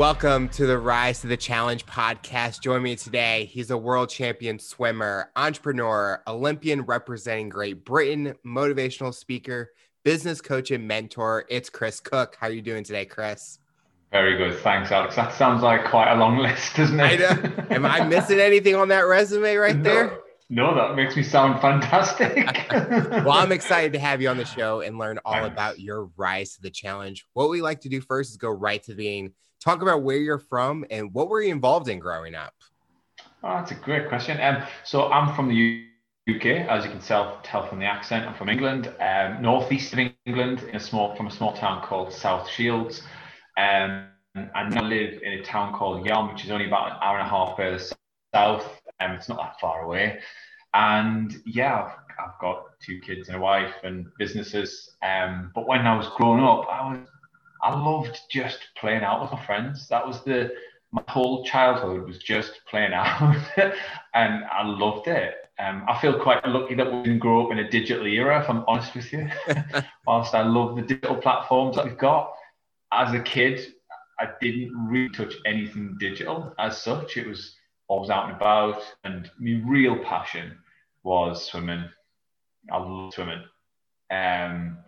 Welcome to the Rise to the Challenge podcast. Join me today. He's a world champion swimmer, entrepreneur, Olympian representing Great Britain, motivational speaker, business coach, and mentor. It's Chris Cook. How are you doing today, Chris? Very good. Thanks, Alex. That sounds like quite a long list, doesn't it? I. Am I missing anything on that resume right no, there? No, that makes me sound fantastic. well, I'm excited to have you on the show and learn all about your rise to the challenge. What we like to do first is go right to the being talk about where you're from and what were you involved in growing up? Oh, that's a great question. Um, so I'm from the UK, as you can tell, tell from the accent. I'm from England, um, northeast of England, in a small from a small town called South Shields. Um, I now live in a town called Yarm, which is only about an hour and a half further south. Um, it's not that far away. And yeah, I've, I've got two kids and a wife and businesses. Um, but when I was growing up, I was I loved just playing out with my friends. That was the my whole childhood was just playing out, and I loved it. Um, I feel quite lucky that we didn't grow up in a digital era, if I'm honest with you. Whilst I love the digital platforms that we've got, as a kid, I didn't really touch anything digital as such. It was always out and about, and my real passion was swimming. I love swimming. Um,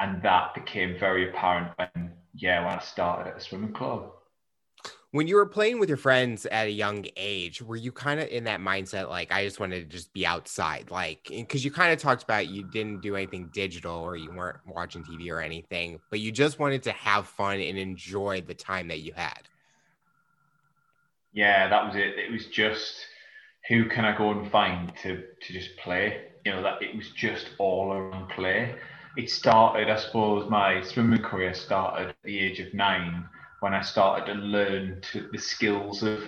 and that became very apparent when yeah when i started at a swimming club. When you were playing with your friends at a young age were you kind of in that mindset like i just wanted to just be outside like because you kind of talked about you didn't do anything digital or you weren't watching tv or anything but you just wanted to have fun and enjoy the time that you had. Yeah that was it. It was just who can i go and find to to just play? You know that it was just all around play it started, I suppose, my swimming career started at the age of nine when I started to learn to, the skills of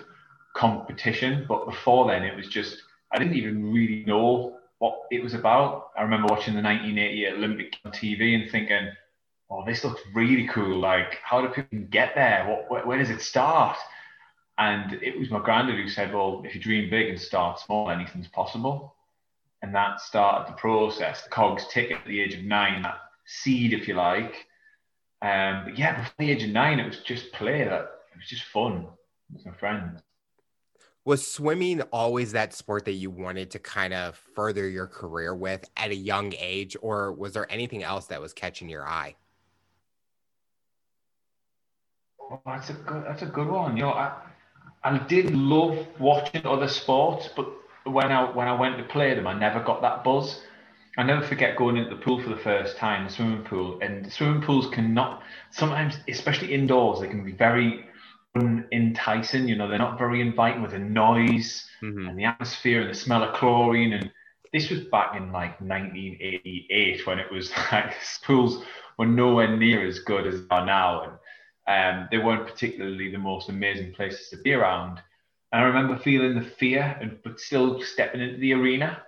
competition. But before then, it was just, I didn't even really know what it was about. I remember watching the 1988 Olympic on TV and thinking, oh, this looks really cool. Like, how do people get there? What, where, where does it start? And it was my granddad who said, well, if you dream big and start small, anything's possible and that started the process. The cogs tick at the age of nine, that seed, if you like. Um, but yeah, before the age of nine, it was just play. That it was just fun with my friends. Was swimming always that sport that you wanted to kind of further your career with at a young age, or was there anything else that was catching your eye? Oh, that's a good. That's a good one. You know, I I did love watching other sports, but when I when I went to play them, I never got that buzz. I never forget going into the pool for the first time, the swimming pool, and swimming pools cannot sometimes, especially indoors, they can be very unenticing. You know, they're not very inviting with the noise mm-hmm. and the atmosphere and the smell of chlorine. And this was back in like 1988 when it was like pools were nowhere near as good as they are now, and um, they weren't particularly the most amazing places to be around. And I remember feeling the fear, and but still stepping into the arena.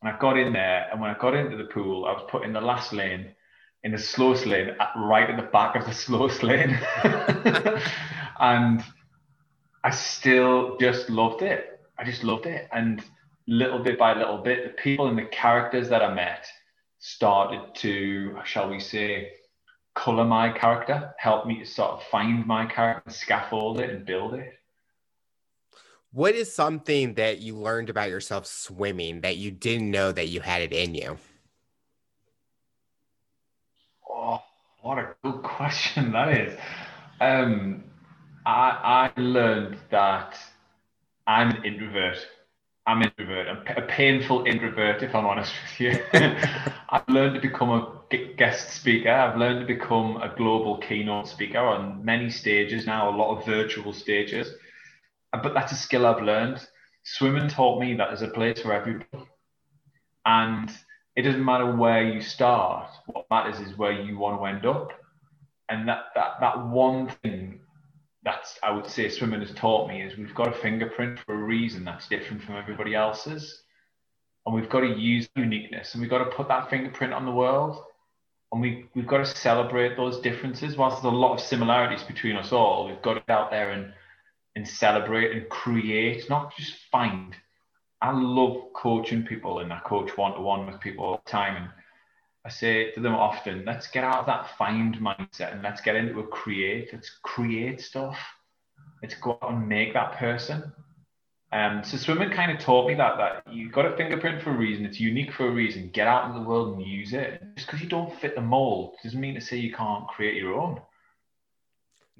And I got in there, and when I got into the pool, I was put in the last lane, in the slowest lane, at, right at the back of the slowest lane. and I still just loved it. I just loved it. And little bit by little bit, the people and the characters that I met started to, shall we say, color my character, help me to sort of find my character, scaffold it, and build it. What is something that you learned about yourself swimming that you didn't know that you had it in you? Oh, what a good question that is. Um, I, I learned that I'm an introvert. I'm an introvert, a, a painful introvert, if I'm honest with you. I've learned to become a guest speaker. I've learned to become a global keynote speaker on many stages now, a lot of virtual stages but that's a skill I've learned. Swimming taught me that there's a place for everybody. And it doesn't matter where you start, what matters is where you want to end up. And that that that one thing that's I would say swimming has taught me is we've got a fingerprint for a reason that's different from everybody else's. And we've got to use uniqueness and we've got to put that fingerprint on the world. And we, we've got to celebrate those differences. Whilst there's a lot of similarities between us all, we've got to get out there and and celebrate and create, not just find. I love coaching people and I coach one to one with people all the time. And I say to them often, let's get out of that find mindset and let's get into a create. Let's create stuff. It's go out and make that person. Um, so swimming kind of taught me that that you've got a fingerprint for a reason. It's unique for a reason. Get out in the world and use it. Just because you don't fit the mold doesn't mean to say you can't create your own.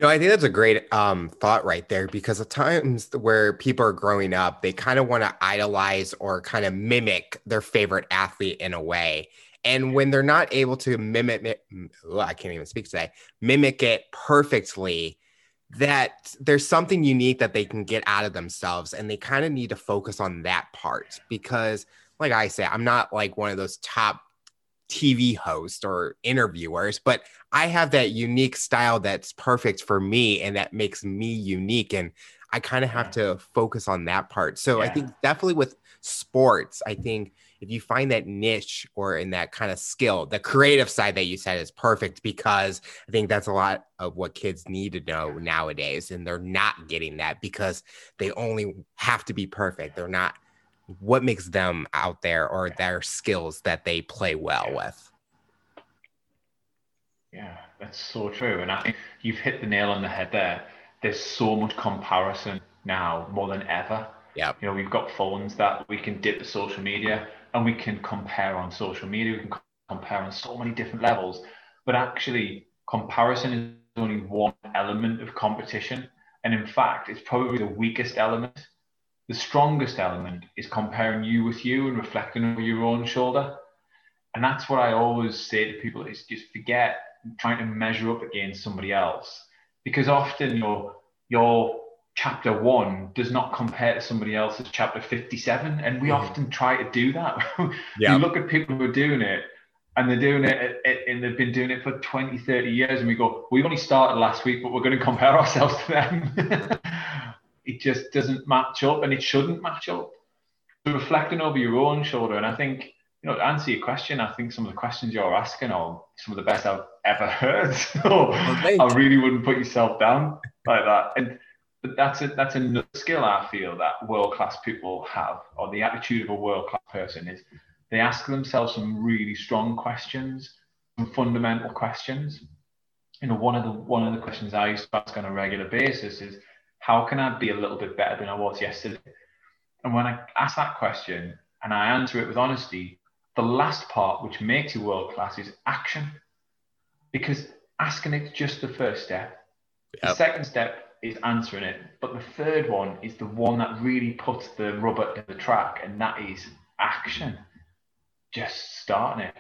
No, I think that's a great um, thought right there because at times where people are growing up, they kind of want to idolize or kind of mimic their favorite athlete in a way. And when they're not able to mimic I can't even speak today, mimic it perfectly, that there's something unique that they can get out of themselves. And they kind of need to focus on that part because, like I say, I'm not like one of those top TV host or interviewers, but I have that unique style that's perfect for me and that makes me unique. And I kind of have to focus on that part. So yeah. I think definitely with sports, I think if you find that niche or in that kind of skill, the creative side that you said is perfect because I think that's a lot of what kids need to know nowadays. And they're not getting that because they only have to be perfect. They're not what makes them out there or their skills that they play well with. Yeah, that's so true. And I think you've hit the nail on the head there. There's so much comparison now more than ever. Yeah. You know, we've got phones that we can dip to social media and we can compare on social media. We can compare on so many different levels. But actually, comparison is only one element of competition. And in fact, it's probably the weakest element. The strongest element is comparing you with you and reflecting over your own shoulder. And that's what I always say to people is just forget trying to measure up against somebody else. Because often your your chapter one does not compare to somebody else's chapter 57 and we mm. often try to do that yeah. you look at people who are doing it and they're doing it and they've been doing it for 20 30 years and we go we only started last week but we're going to compare ourselves to them it just doesn't match up and it shouldn't match up. So reflecting over your own shoulder and i think you know to answer your question i think some of the questions you're asking are some of the best i've ever heard. So i really wouldn't put yourself down like that. And but that's a, that's another skill I feel that world class people have, or the attitude of a world class person is they ask themselves some really strong questions, some fundamental questions. You know, one of the one of the questions I used to ask on a regular basis is, how can I be a little bit better than I was yesterday? And when I ask that question and I answer it with honesty, the last part, which makes you world class, is action. Because asking it's just the first step. Yep. The second step is answering it. But the third one is the one that really puts the rubber in the track, and that is action. Just starting it.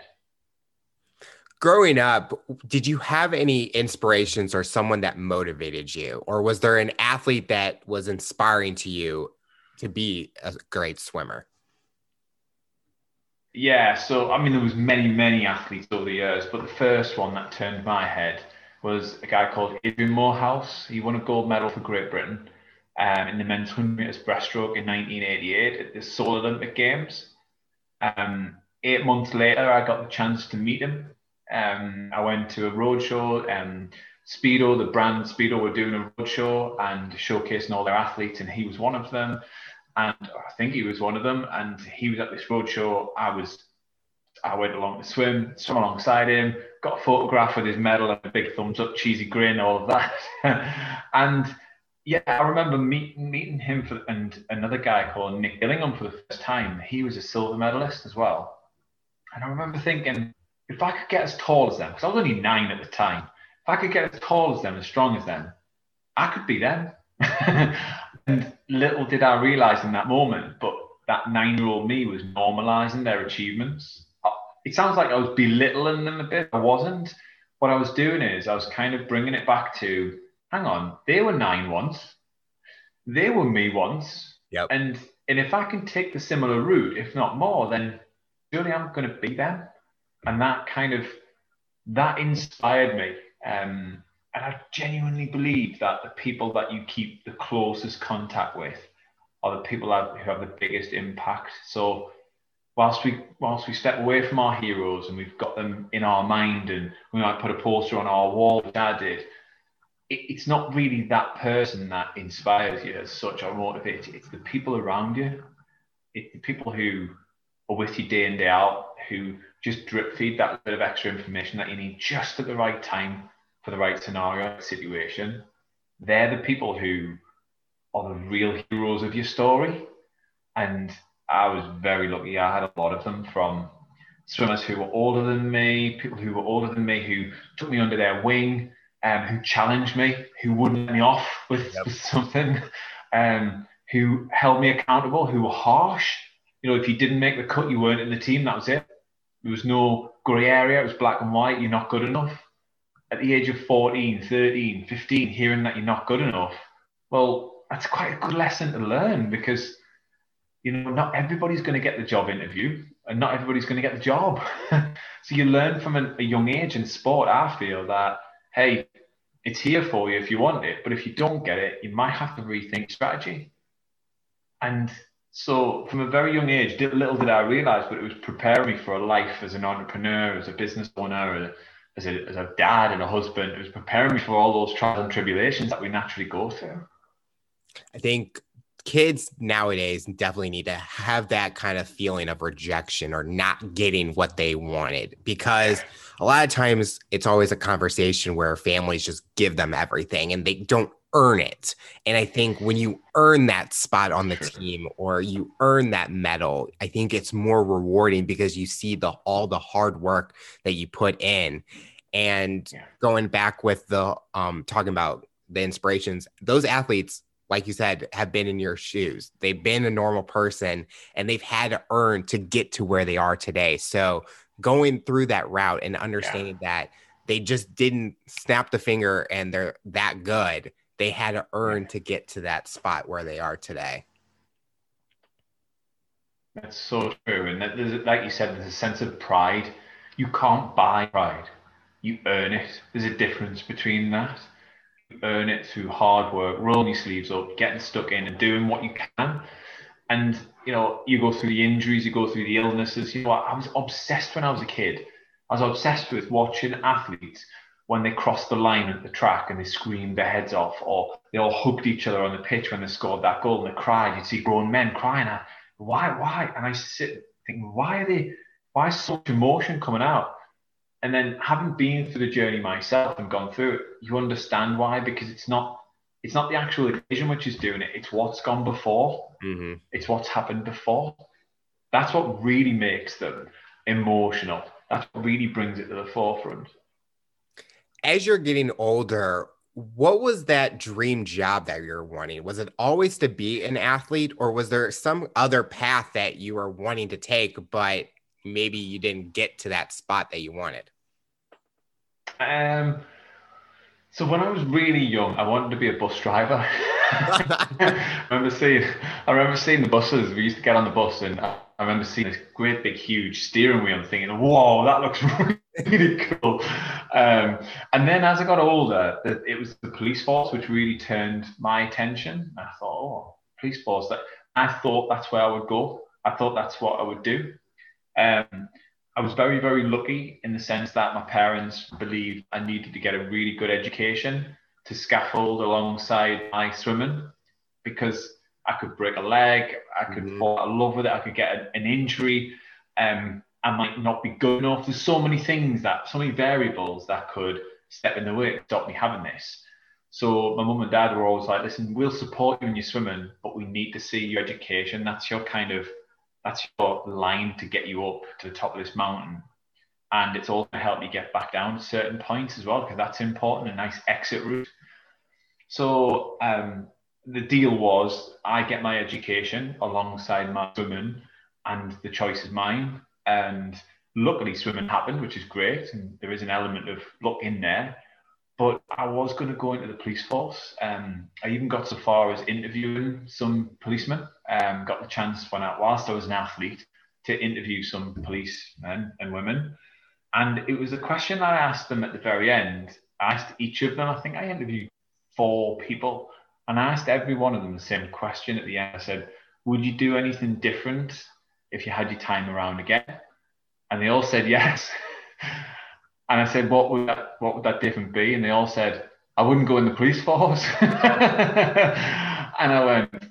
Growing up, did you have any inspirations or someone that motivated you? Or was there an athlete that was inspiring to you to be a great swimmer? Yeah, so I mean, there was many, many athletes over the years, but the first one that turned my head was a guy called Adrian Moorhouse. He won a gold medal for Great Britain um, in the men's 100 meters breaststroke in 1988 at the Seoul Olympic Games. Um, eight months later, I got the chance to meet him. Um, I went to a roadshow. Um, Speedo, the brand Speedo, were doing a roadshow and showcasing all their athletes, and he was one of them. And I think he was one of them. And he was at this roadshow. I was I went along to swim, swam alongside him, got a photograph with his medal and a big thumbs up, cheesy grin, all of that. and yeah, I remember meet, meeting him for, and another guy called Nick Gillingham for the first time. He was a silver medalist as well. And I remember thinking, if I could get as tall as them, because I was only nine at the time, if I could get as tall as them, as strong as them, I could be them. and little did I realize in that moment, but that nine year old me was normalizing their achievements uh, it sounds like I was belittling them a bit. I wasn't. What I was doing is I was kind of bringing it back to, hang on, they were nine once, they were me once, yep. and and if I can take the similar route, if not more, then surely I'm going to be them. And that kind of that inspired me. Um, and I genuinely believe that the people that you keep the closest contact with are the people that, who have the biggest impact. So whilst we whilst we step away from our heroes and we've got them in our mind and we might put a poster on our wall which I did, it, it's not really that person that inspires you as such or motivates you. It's the people around you. It's the people who are with you day in, day out, who just drip feed that bit of extra information that you need just at the right time for the right scenario situation. They're the people who are the real heroes of your story. And I was very lucky. I had a lot of them from swimmers who were older than me, people who were older than me who took me under their wing, um, who challenged me, who wouldn't let me off with, yep. with something, um, who held me accountable, who were harsh. You know, if you didn't make the cut, you weren't in the team. That was it. There was no grey area. It was black and white. You're not good enough. At the age of 14, 13, 15, hearing that you're not good enough, well, that's quite a good lesson to learn because, you know, not everybody's going to get the job interview and not everybody's going to get the job. so you learn from a, a young age in sport, I feel that, hey, it's here for you if you want it. But if you don't get it, you might have to rethink strategy. And so from a very young age, little did I realize, but it was preparing me for a life as an entrepreneur, as a business owner, as a, as a dad and a husband. It was preparing me for all those trials and tribulations that we naturally go through. I think kids nowadays definitely need to have that kind of feeling of rejection or not getting what they wanted because a lot of times it's always a conversation where families just give them everything and they don't earn it. And I think when you earn that spot on the team or you earn that medal, I think it's more rewarding because you see the all the hard work that you put in. And going back with the um talking about the inspirations, those athletes like you said, have been in your shoes. They've been a normal person and they've had to earn to get to where they are today. So going through that route and understanding yeah. that they just didn't snap the finger and they're that good they had to earn to get to that spot where they are today. That's so true. And there's, like you said, there's a sense of pride. You can't buy pride, you earn it. There's a difference between that. You earn it through hard work, rolling your sleeves up, getting stuck in, and doing what you can. And you know, you go through the injuries, you go through the illnesses. You know, I was obsessed when I was a kid. I was obsessed with watching athletes when they crossed the line at the track and they screamed their heads off, or they all hugged each other on the pitch when they scored that goal and they cried. You'd see grown men crying. Why? Why? And I sit thinking, why are they? Why is so much emotion coming out? And then having been through the journey myself and gone through it, you understand why because it's not it's not the actual occasion which is doing it. It's what's gone before. Mm-hmm. It's what's happened before. That's what really makes them emotional. That's what really brings it to the forefront as you're getting older, what was that dream job that you're wanting? Was it always to be an athlete, or was there some other path that you were wanting to take, but maybe you didn't get to that spot that you wanted? Um, so when I was really young, I wanted to be a bus driver. I remember seeing, I remember seeing the buses. We used to get on the bus, and I remember seeing this great big, huge steering wheel, thinking, "Whoa, that looks really cool." Um, and then as I got older, it was the police force which really turned my attention. I thought, "Oh, police force!" That I thought that's where I would go. I thought that's what I would do. Um, I was very, very lucky in the sense that my parents believed I needed to get a really good education to scaffold alongside my swimming because I could break a leg, I could mm-hmm. fall out of love with it, I could get an injury, um, I might not be good enough. There's so many things that, so many variables that could step in the way to stop me having this. So my mum and dad were always like, listen, we'll support you in your swimming, but we need to see your education. That's your kind of that's your line to get you up to the top of this mountain. And it's also help you get back down to certain points as well, because that's important, a nice exit route. So um, the deal was I get my education alongside my swimming, and the choice is mine. And luckily, swimming happened, which is great. And there is an element of luck in there. But I was going to go into the police force. Um, I even got so far as interviewing some policemen. Um, got the chance when I, whilst I was an athlete, to interview some policemen and women. And it was a question that I asked them at the very end. I asked each of them, I think I interviewed four people, and I asked every one of them the same question at the end. I said, Would you do anything different if you had your time around again? And they all said yes. And I said, what would that, what would that difference be? And they all said, I wouldn't go in the police force. and I went,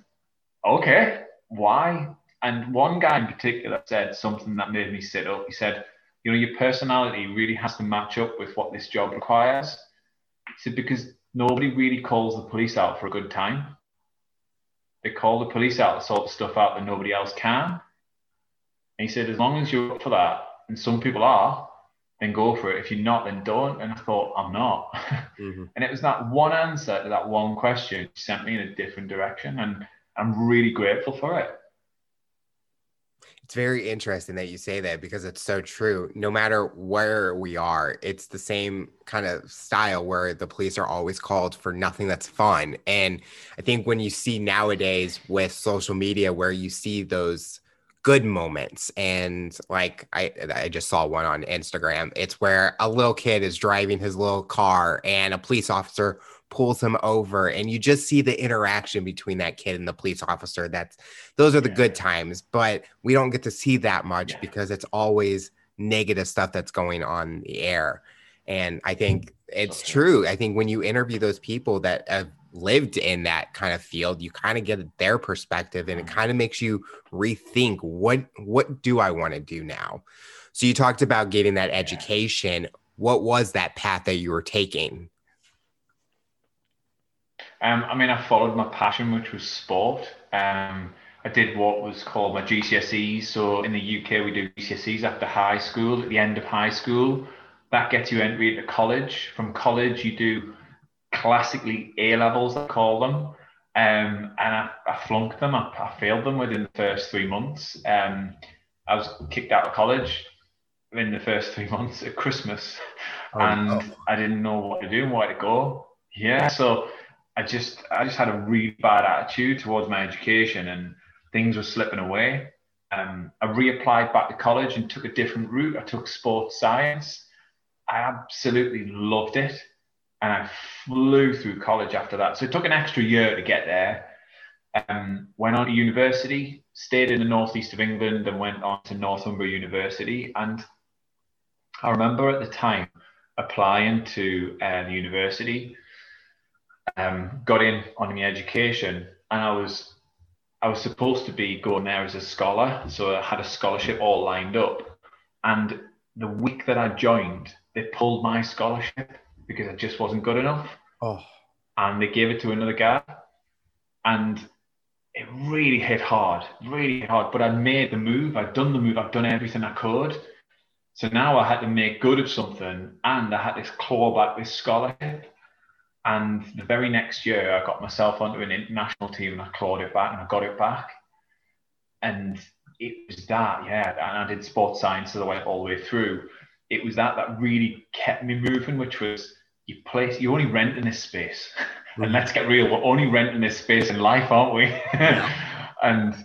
okay, why? And one guy in particular said something that made me sit up. He said, you know, your personality really has to match up with what this job requires. He said, because nobody really calls the police out for a good time. they call the police out to sort the stuff out that nobody else can. And he said, as long as you're up for that, and some people are, then go for it. If you're not, then don't. And I thought, I'm not. Mm-hmm. and it was that one answer to that one question sent me in a different direction. And I'm really grateful for it. It's very interesting that you say that because it's so true. No matter where we are, it's the same kind of style where the police are always called for nothing that's fun. And I think when you see nowadays with social media where you see those good moments and like I I just saw one on Instagram. It's where a little kid is driving his little car and a police officer pulls him over and you just see the interaction between that kid and the police officer that's those are the yeah. good times but we don't get to see that much yeah. because it's always negative stuff that's going on the air and i think it's okay. true i think when you interview those people that have lived in that kind of field you kind of get their perspective and it mm-hmm. kind of makes you rethink what what do i want to do now so you talked about getting that education what was that path that you were taking um, I mean, I followed my passion, which was sport. Um, I did what was called my GCSEs. So in the UK, we do GCSEs after high school. At the end of high school, that gets you entry into college. From college, you do classically A levels, I call them. Um, and I, I, flunked them. I, I, failed them within the first three months. Um, I was kicked out of college in the first three months at Christmas, oh, and oh. I didn't know what to do and where to go. Yeah, so I just I just had a really bad attitude towards my education and things were slipping away. Um, I reapplied back to college and took a different route. I took sports science. I absolutely loved it. And I flew through college after that. So it took an extra year to get there. Um, went on to university, stayed in the northeast of England, and went on to Northumbria University. And I remember at the time applying to uh, the university um, got in on my education, and I was I was supposed to be going there as a scholar, so I had a scholarship all lined up. And the week that I joined, they pulled my scholarship because I just wasn't good enough. Oh. And they gave it to another guy, and it really hit hard, really hard. But I'd made the move, I'd done the move, I'd done everything I could. So now I had to make good of something, and I had to claw back this scholarship. And the very next year, I got myself onto an international team and I clawed it back and I got it back. And it was that, yeah. And I did sports science so I went all the way through. It was that that really kept me moving, which was you place, you only rent in this space. and let's get real, we're only renting this space in life, aren't we? and,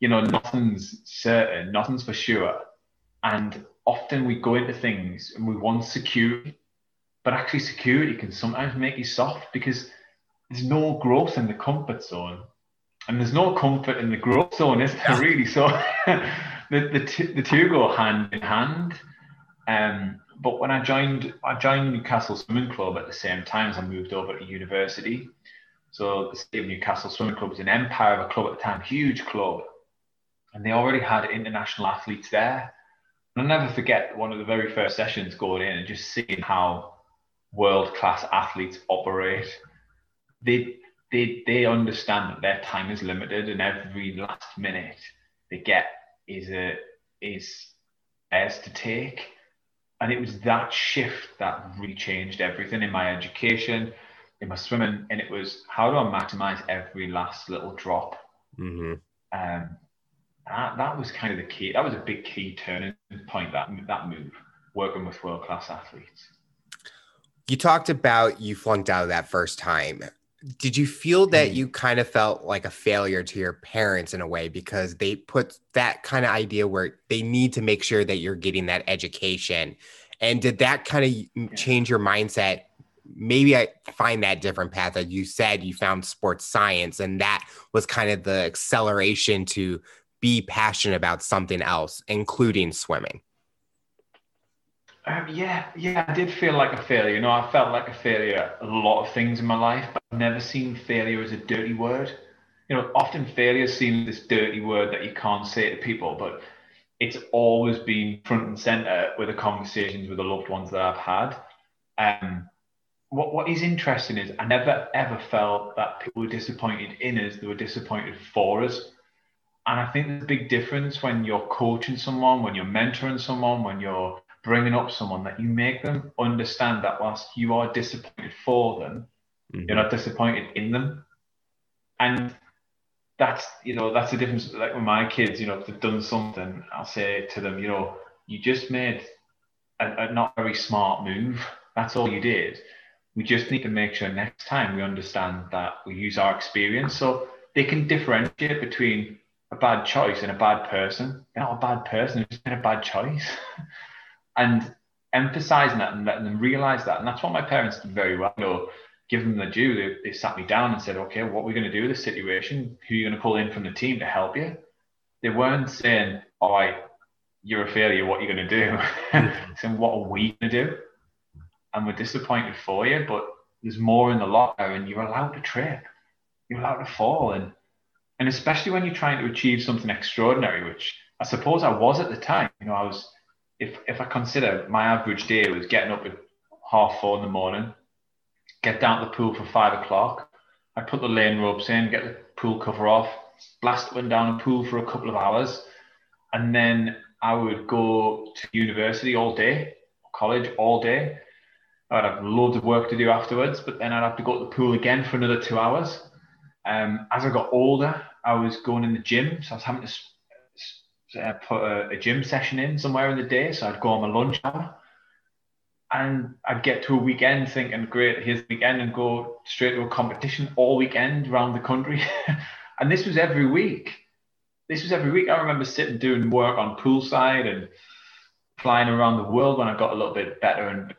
you know, nothing's certain, nothing's for sure. And often we go into things and we want security but actually, security can sometimes make you soft because there's no growth in the comfort zone, and there's no comfort in the growth zone, is there? Really, so the the, t- the two go hand in hand. Um, but when I joined, I joined Newcastle Swimming Club at the same time as I moved over to university. So the City of Newcastle Swimming Club was an empire of a club at the time, huge club, and they already had international athletes there. And I'll never forget one of the very first sessions going in and just seeing how world class athletes operate, they they they understand that their time is limited and every last minute they get is a is theirs to take. And it was that shift that really changed everything in my education, in my swimming, and it was how do I maximize every last little drop. Mm-hmm. Um, that, that was kind of the key. That was a big key turning point. That that move, working with world class athletes. You talked about you flunked out of that first time. Did you feel that mm. you kind of felt like a failure to your parents in a way because they put that kind of idea where they need to make sure that you're getting that education? And did that kind of change your mindset? Maybe I find that different path. As you said, you found sports science, and that was kind of the acceleration to be passionate about something else, including swimming. Um, yeah, yeah, I did feel like a failure. You know, I felt like a failure a lot of things in my life, but I've never seen failure as a dirty word. You know, often failure seems this dirty word that you can't say to people, but it's always been front and center with the conversations with the loved ones that I've had. Um, what, what is interesting is I never ever felt that people were disappointed in us, they were disappointed for us. And I think there's a big difference when you're coaching someone, when you're mentoring someone, when you're bringing up someone, that you make them understand that whilst you are disappointed for them, mm-hmm. you're not disappointed in them. And that's, you know, that's the difference. Like with my kids, you know, if they've done something, I'll say to them, you know, you just made a, a not very smart move. That's all you did we just need to make sure next time we understand that we use our experience so they can differentiate between a bad choice and a bad person. They're not a bad person, they're just a bad choice. and emphasizing that and letting them realize that. And that's what my parents did very well. You know, give them the due. They, they sat me down and said, okay, what are we going to do with this situation? Who are you going to pull in from the team to help you? They weren't saying, all right, you're a failure, what are you going to do? saying, what are we going to do? and we're disappointed for you, but there's more in the locker and you're allowed to trip. You're allowed to fall. And, and especially when you're trying to achieve something extraordinary, which I suppose I was at the time. You know, I was, if, if I consider my average day was getting up at half four in the morning, get down to the pool for five o'clock. I put the lane ropes in, get the pool cover off, blast up down the pool for a couple of hours. And then I would go to university all day, college all day. I'd have loads of work to do afterwards, but then I'd have to go to the pool again for another two hours. Um, as I got older, I was going in the gym, so I was having to uh, put a, a, gym session in somewhere in the day. So I'd go on my lunch hour, and I'd get to a weekend thinking, "Great, here's the weekend," and go straight to a competition all weekend around the country. and this was every week. This was every week. I remember sitting doing work on poolside and flying around the world when I got a little bit better and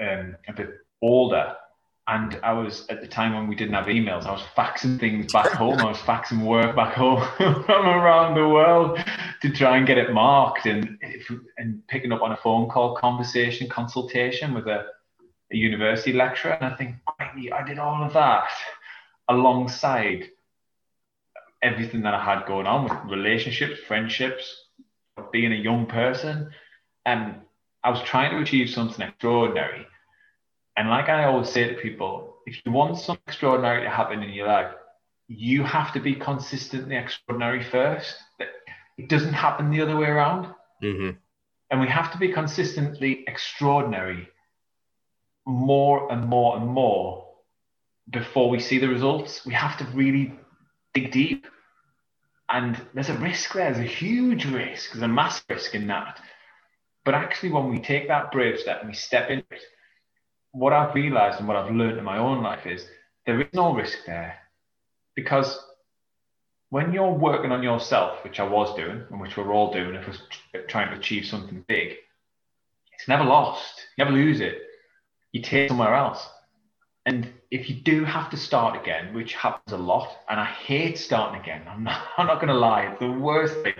um, a bit older, and I was at the time when we didn't have emails. I was faxing things back home. I was faxing work back home from around the world to try and get it marked, and and picking up on a phone call, conversation, consultation with a, a university lecturer. And I think I did all of that alongside everything that I had going on with relationships, friendships, being a young person, and I was trying to achieve something extraordinary. And like I always say to people, if you want something extraordinary to happen in your life, you have to be consistently extraordinary first. It doesn't happen the other way around. Mm-hmm. And we have to be consistently extraordinary more and more and more before we see the results. We have to really dig deep. And there's a risk there, there's a huge risk, there's a massive risk in that. But actually, when we take that brave step and we step into it, what I've realized and what I've learned in my own life is there is no risk there because when you're working on yourself, which I was doing and which we're all doing if we're trying to achieve something big, it's never lost. You never lose it. You take it somewhere else. And if you do have to start again, which happens a lot, and I hate starting again, I'm not, I'm not going to lie, it's the worst thing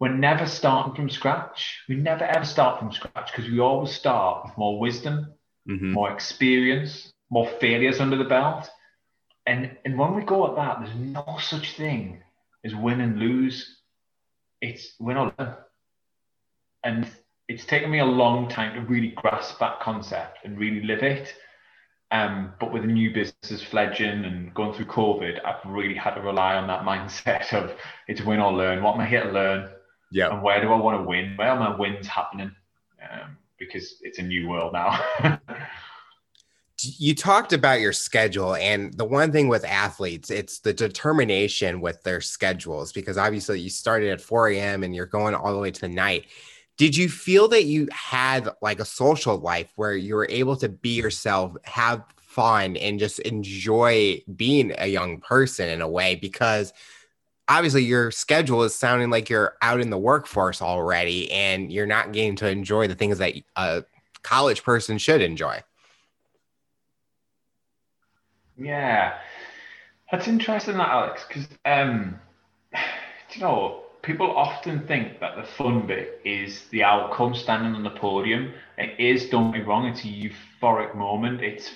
we're never starting from scratch. We never ever start from scratch because we always start with more wisdom, mm-hmm. more experience, more failures under the belt. And, and when we go at that, there's no such thing as win and lose. It's win or learn. And it's taken me a long time to really grasp that concept and really live it. Um, but with the new businesses fledging and going through COVID, I've really had to rely on that mindset of it's win or learn. What am I here to learn? Yeah. And where do I want to win? Where are my wins happening? Um, because it's a new world now. you talked about your schedule and the one thing with athletes it's the determination with their schedules because obviously you started at 4 a.m and you're going all the way to the night did you feel that you had like a social life where you were able to be yourself have fun and just enjoy being a young person in a way because obviously your schedule is sounding like you're out in the workforce already and you're not getting to enjoy the things that a college person should enjoy. Yeah, that's interesting, that Alex, because um, you know people often think that the fun bit is the outcome, standing on the podium. It is, don't be wrong, it's a euphoric moment. It's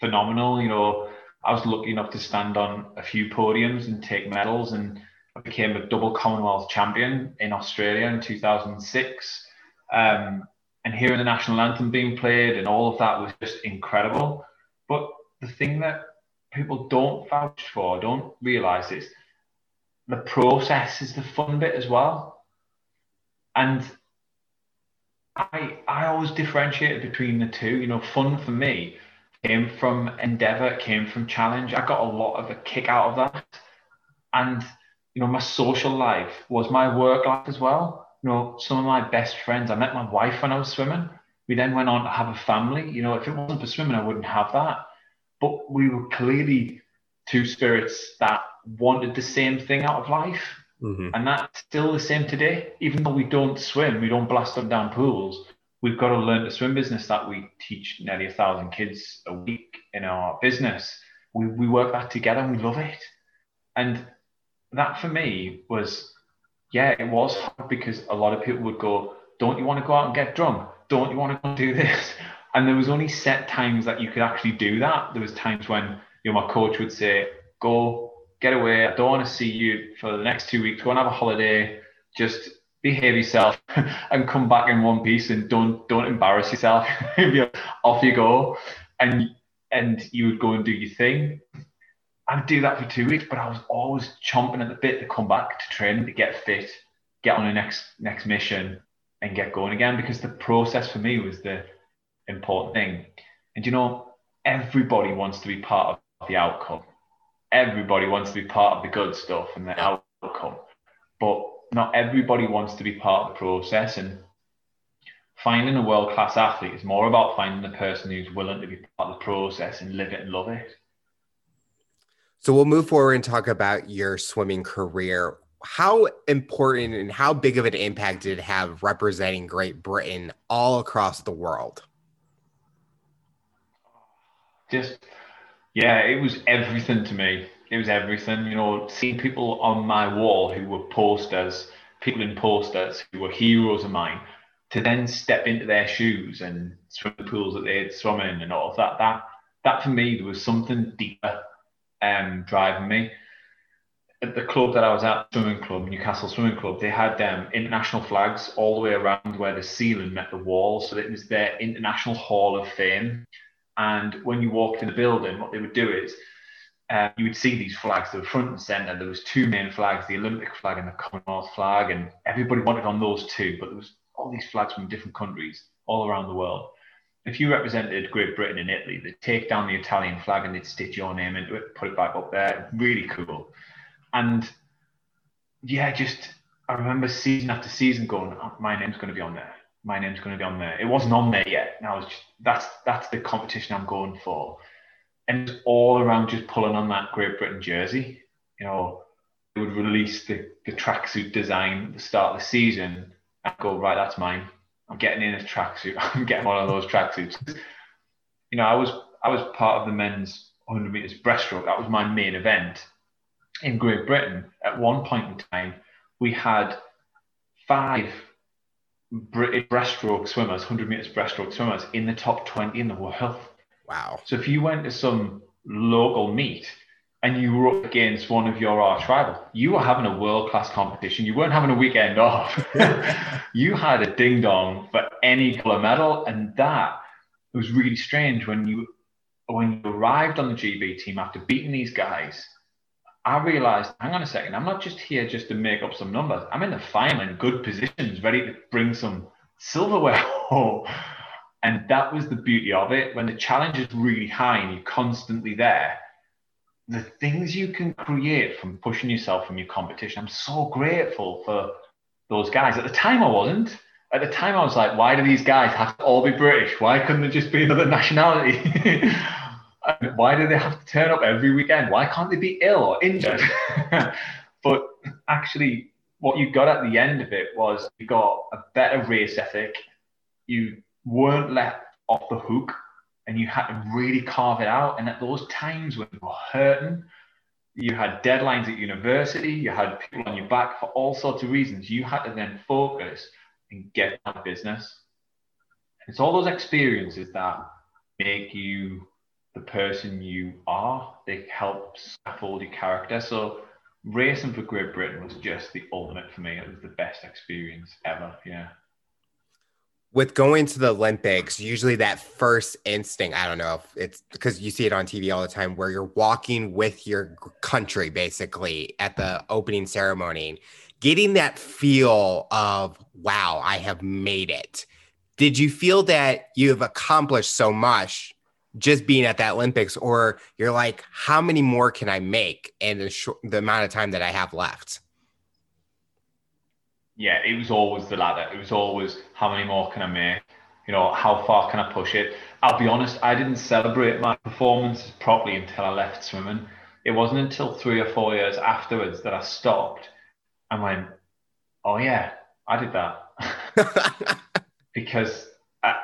phenomenal. You know, I was lucky enough to stand on a few podiums and take medals and became a double Commonwealth champion in Australia in 2006. Um, and hearing the national anthem being played and all of that was just incredible. But the thing that people don't vouch for, don't realize is the process is the fun bit as well. And I I always differentiated between the two. You know, fun for me came from endeavor, came from challenge. I got a lot of a kick out of that. And you know, my social life was my work life as well. You know, some of my best friends, I met my wife when I was swimming. We then went on to have a family. You know, if it wasn't for swimming, I wouldn't have that. But we were clearly two spirits that wanted the same thing out of life. Mm-hmm. And that's still the same today. Even though we don't swim, we don't blast them down pools, we've got to learn the swim business that we teach nearly a thousand kids a week in our business. We, we work that together and we love it. And that for me was, yeah, it was hard because a lot of people would go, Don't you want to go out and get drunk? Don't you want to do this? And there was only set times that you could actually do that. There was times when you know my coach would say, Go, get away. I don't want to see you for the next two weeks. Go and have a holiday. Just behave yourself and come back in one piece and don't don't embarrass yourself. off you go. And and you would go and do your thing. I'd do that for two weeks, but I was always chomping at the bit to come back to training to get fit, get on the next next mission, and get going again because the process for me was the important thing. And you know, everybody wants to be part of the outcome. Everybody wants to be part of the good stuff and the outcome. But not everybody wants to be part of the process. And finding a world class athlete is more about finding the person who's willing to be part of the process and live it and love it. So we'll move forward and talk about your swimming career. How important and how big of an impact did it have representing Great Britain all across the world? Just, yeah, it was everything to me. It was everything, you know, seeing people on my wall who were posters, people in posters who were heroes of mine, to then step into their shoes and swim the pools that they had swum in and all of that. That that for me there was something deeper um, driving me. At the club that I was at, swimming club, Newcastle Swimming Club, they had um, international flags all the way around where the ceiling met the wall. So it was their international hall of fame. And when you walked in the building, what they would do is uh, you would see these flags. They were front and center. There was two main flags, the Olympic flag and the Commonwealth flag, and everybody wanted on those two. But there was all these flags from different countries all around the world if you represented Great Britain and Italy, they'd take down the Italian flag and they'd stitch your name into it, put it back up there. Really cool. And yeah, just I remember season after season going, oh, my name's going to be on there. My name's going to be on there. It wasn't on there yet. Now it's just, that's that's the competition I'm going for, and all around just pulling on that Great Britain jersey. You know, they would release the the tracksuit design at the start of the season and go right, that's mine I'm getting in a tracksuit. I'm getting one of those tracksuits. You know, I was I was part of the men's 100 meters breaststroke. That was my main event in Great Britain. At one point in time, we had five British breaststroke swimmers, 100 meters breaststroke swimmers, in the top 20 in the world. Wow! So if you went to some local meet and you were up against one of your arch rivals, you were having a world class competition. You weren't having a weekend off. you had a ding dong for any color medal, and that was really strange when you when you arrived on the GB team after beating these guys. I realized, hang on a second, I'm not just here just to make up some numbers. I'm in the final in good positions, ready to bring some silverware home. And that was the beauty of it. When the challenge is really high and you're constantly there, the things you can create from pushing yourself from your competition. I'm so grateful for those guys. At the time, I wasn't. At the time, I was like, why do these guys have to all be British? Why couldn't it just be another nationality? why do they have to turn up every weekend? Why can't they be ill or injured? but actually, what you got at the end of it was you got a better race ethic. You weren't left off the hook and you had to really carve it out. And at those times when you were hurting, you had deadlines at university, you had people on your back for all sorts of reasons. You had to then focus and get that business. It's all those experiences that make you the person you are. They help scaffold your character. So racing for Great Britain was just the ultimate for me. It was the best experience ever. Yeah. With going to the Olympics, usually that first instinct, I don't know if it's because you see it on TV all the time where you're walking with your country basically at the opening ceremony, getting that feel of, wow, I have made it. Did you feel that you have accomplished so much just being at that Olympics, or you're like, how many more can I make in the, the amount of time that I have left? yeah, it was always the latter. It was always how many more can I make? You know, how far can I push it? I'll be honest, I didn't celebrate my performance properly until I left swimming. It wasn't until three or four years afterwards that I stopped and went, oh, yeah, I did that. because at,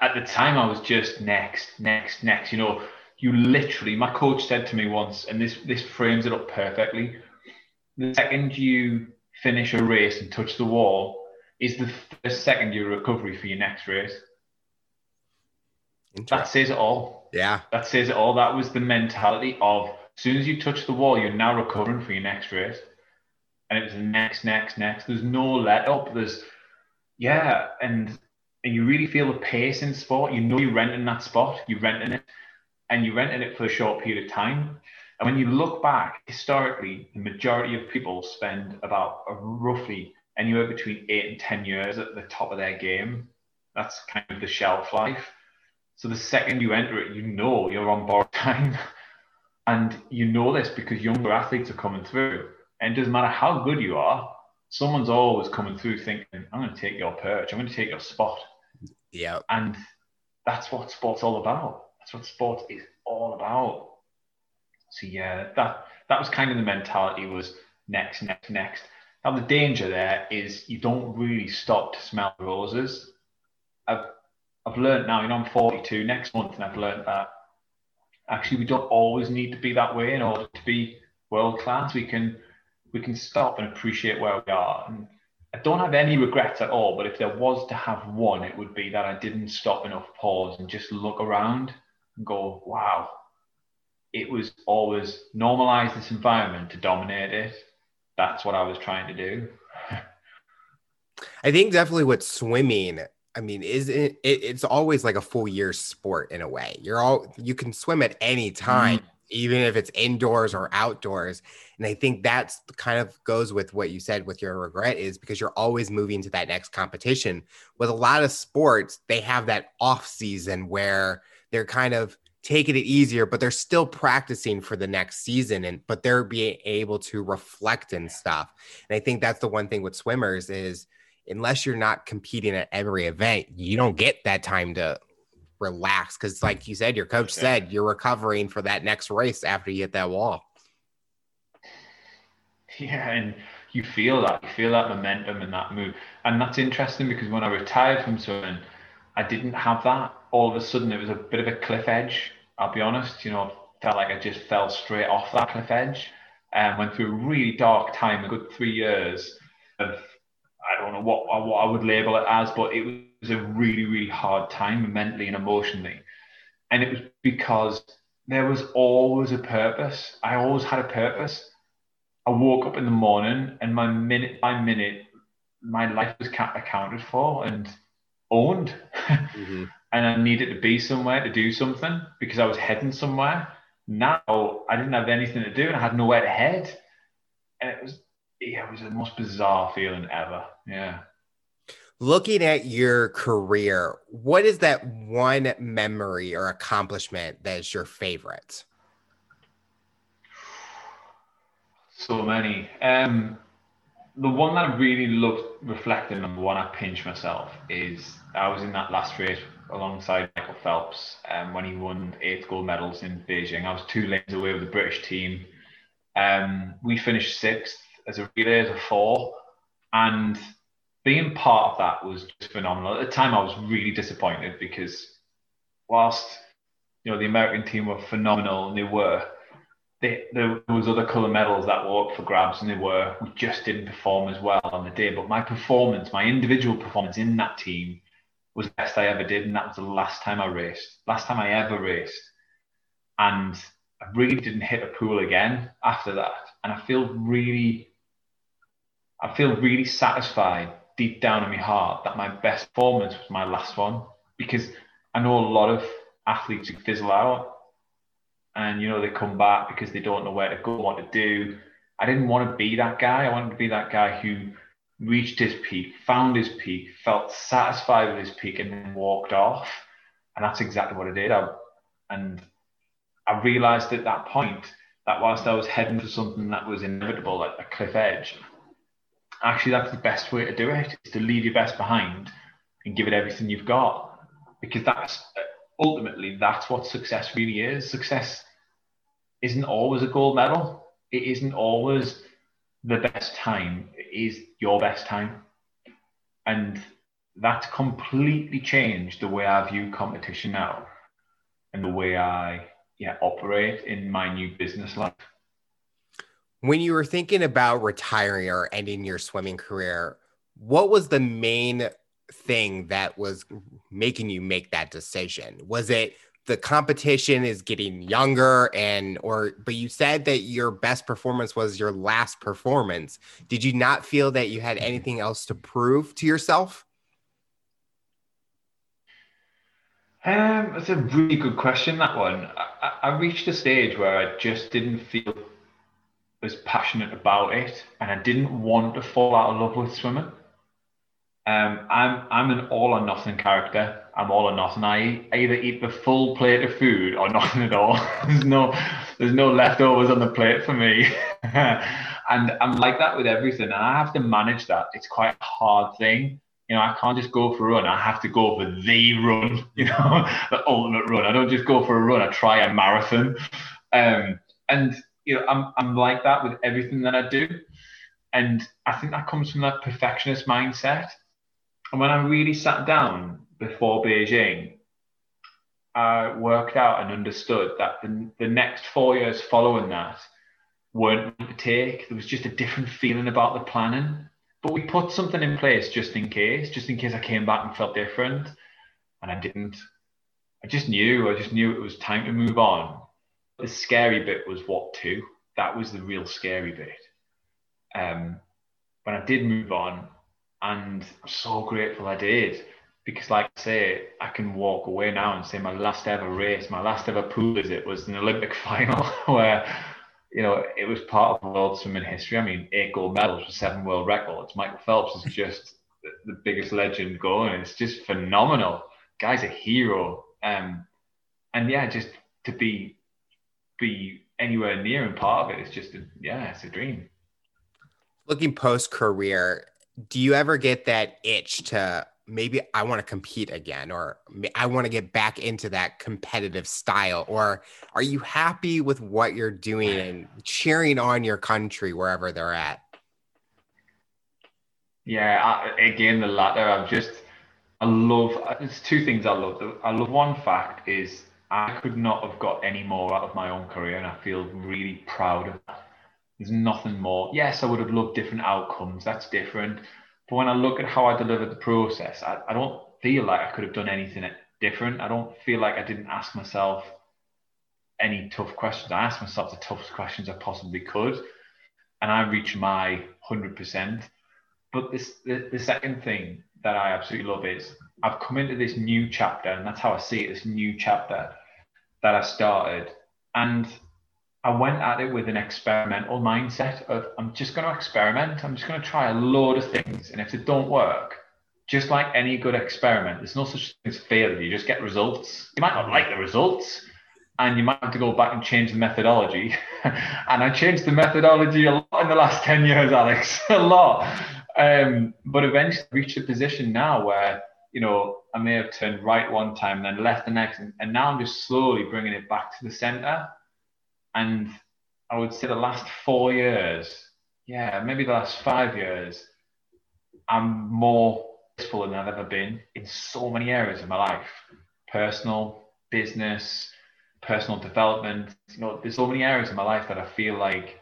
at the time I was just next, next, next. You know, you literally, my coach said to me once, and this, this frames it up perfectly. The second you finish a race and touch the wall is the first second year recovery for your next race. That says it all. Yeah. That says it all. That was the mentality of as soon as you touch the wall, you're now recovering for your next race. And it was next, next, next. There's no let up. There's yeah, and and you really feel the pace in sport. You know you're renting that spot, you're renting it, and you're renting it for a short period of time. And when you look back historically, the majority of people spend about roughly anywhere between eight and 10 years at the top of their game. That's kind of the shelf life. So the second you enter it, you know you're on board time. and you know this because younger athletes are coming through. And it doesn't matter how good you are, someone's always coming through thinking, I'm going to take your perch, I'm going to take your spot. Yeah. And that's what sport's all about. That's what sport is all about. So yeah, that that was kind of the mentality was next, next, next. Now the danger there is you don't really stop to smell roses. I've I've learned now, you know, I'm 42 next month, and I've learned that actually we don't always need to be that way in order to be world class. We can we can stop and appreciate where we are. And I don't have any regrets at all, but if there was to have one, it would be that I didn't stop enough, pause, and just look around and go, wow, it was always normalize this environment to dominate it. That's what I was trying to do. I think definitely with swimming, I mean, is it, it, it's always like a full year sport in a way. You're all you can swim at any time, mm-hmm. even if it's indoors or outdoors. And I think that's kind of goes with what you said with your regret is because you're always moving to that next competition. With a lot of sports, they have that off season where they're kind of taking it easier, but they're still practicing for the next season and but they're being able to reflect and stuff. And I think that's the one thing with swimmers is unless you're not competing at every event, you don't get that time to relax because like you said, your coach said you're recovering for that next race after you hit that wall. Yeah, and you feel that you feel that momentum and that move. And that's interesting because when I retired from swimming, I didn't have that. All of a sudden it was a bit of a cliff edge I'll be honest, you know, felt like I just fell straight off that cliff edge and went through a really dark time, a good three years of I don't know what what I would label it as, but it was a really really hard time mentally and emotionally, and it was because there was always a purpose. I always had a purpose. I woke up in the morning and my minute by minute, my life was accounted for and owned. Mm-hmm and I needed to be somewhere to do something because I was heading somewhere. Now I didn't have anything to do and I had nowhere to head. And it was yeah, it was the most bizarre feeling ever. Yeah. Looking at your career, what is that one memory or accomplishment that is your favorite? So many. Um, the one that I really loved reflecting on, the one I pinch myself is I was in that last race alongside Michael Phelps um, when he won eight gold medals in Beijing. I was two lanes away with the British team. Um, we finished sixth as a relay as a four, and being part of that was just phenomenal. At the time, I was really disappointed because whilst you know the American team were phenomenal and they were, they, there was other colour medals that were up for grabs and they were. We just didn't perform as well on the day. But my performance, my individual performance in that team was the best I ever did, and that was the last time I raced, last time I ever raced, and I really didn't hit a pool again after that, and I feel really, I feel really satisfied deep down in my heart that my best performance was my last one because I know a lot of athletes who fizzle out and you know they come back because they don't know where to go, what to do. I didn't want to be that guy. I wanted to be that guy who reached his peak, found his peak, felt satisfied with his peak, and then walked off. And that's exactly what I did. I, and I realized at that point that whilst I was heading for something that was inevitable like a cliff edge, actually that's the best way to do it is to leave your best behind and give it everything you've got because that's ultimately that's what success really is success isn't always a gold medal it isn't always the best time is your best time and that's completely changed the way i view competition now and the way i yeah operate in my new business life when you were thinking about retiring or ending your swimming career, what was the main thing that was making you make that decision? Was it the competition is getting younger and or but you said that your best performance was your last performance. Did you not feel that you had anything else to prove to yourself? Um, that's a really good question. That one. I, I reached a stage where I just didn't feel as passionate about it, and I didn't want to fall out of love with swimming. Um, I'm I'm an all or nothing character. I'm all or nothing. I, either eat the full plate of food or nothing at all. there's no there's no leftovers on the plate for me. and I'm like that with everything. And I have to manage that. It's quite a hard thing. You know, I can't just go for a run. I have to go for the run, you know, the ultimate run. I don't just go for a run, I try a marathon. Um, and you know, I'm I'm like that with everything that I do, and I think that comes from that perfectionist mindset. And when I really sat down before Beijing, I worked out and understood that the, the next four years following that weren't to take. There was just a different feeling about the planning. But we put something in place just in case, just in case I came back and felt different. And I didn't. I just knew, I just knew it was time to move on the scary bit was what to. That was the real scary bit. Um, when I did move on, and I'm so grateful I did because, like I say, I can walk away now and say my last ever race, my last ever pool visit was an Olympic final where, you know, it was part of world swimming history. I mean, eight gold medals for seven world records. Michael Phelps is just the biggest legend going. It's just phenomenal. Guy's a hero. Um, and yeah, just to be be anywhere near and part of it. It's just, a, yeah, it's a dream. Looking post career, do you ever get that itch to maybe I want to compete again, or I want to get back into that competitive style? Or are you happy with what you're doing and cheering on your country wherever they're at? Yeah, I, again, the latter. I'm just, I love, there's two things I love. I love one fact is I could not have got any more out of my own career, and I feel really proud of that. There's nothing more. Yes, I would have loved different outcomes. That's different. But when I look at how I delivered the process, I, I don't feel like I could have done anything different. I don't feel like I didn't ask myself any tough questions. I asked myself the toughest questions I possibly could, and I reached my 100%. But this, the, the second thing that I absolutely love is I've come into this new chapter, and that's how I see it this new chapter that I started. And I went at it with an experimental mindset of I'm just going to experiment. I'm just going to try a load of things. And if it don't work, just like any good experiment, there's no such thing as failure. You just get results. You might not like the results, and you might have to go back and change the methodology. and I changed the methodology a lot in the last 10 years, Alex, a lot. Um, but eventually reached a position now where you know, I may have turned right one time, then left the next, and, and now I'm just slowly bringing it back to the center. And I would say the last four years, yeah, maybe the last five years, I'm more peaceful than I've ever been in so many areas of my life personal, business, personal development. You know, there's so many areas of my life that I feel like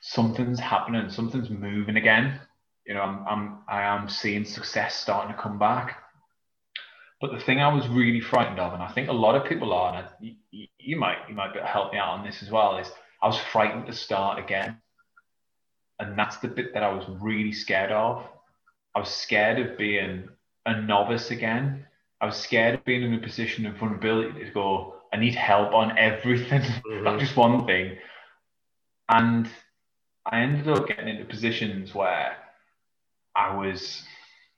something's happening, something's moving again you know, I'm, I'm I am seeing success starting to come back. But the thing I was really frightened of, and I think a lot of people are, and I, you, you might you might help me out on this as well, is I was frightened to start again, and that's the bit that I was really scared of. I was scared of being a novice again. I was scared of being in a position of vulnerability to go, I need help on everything, mm-hmm. not just one thing. And I ended up getting into positions where I was,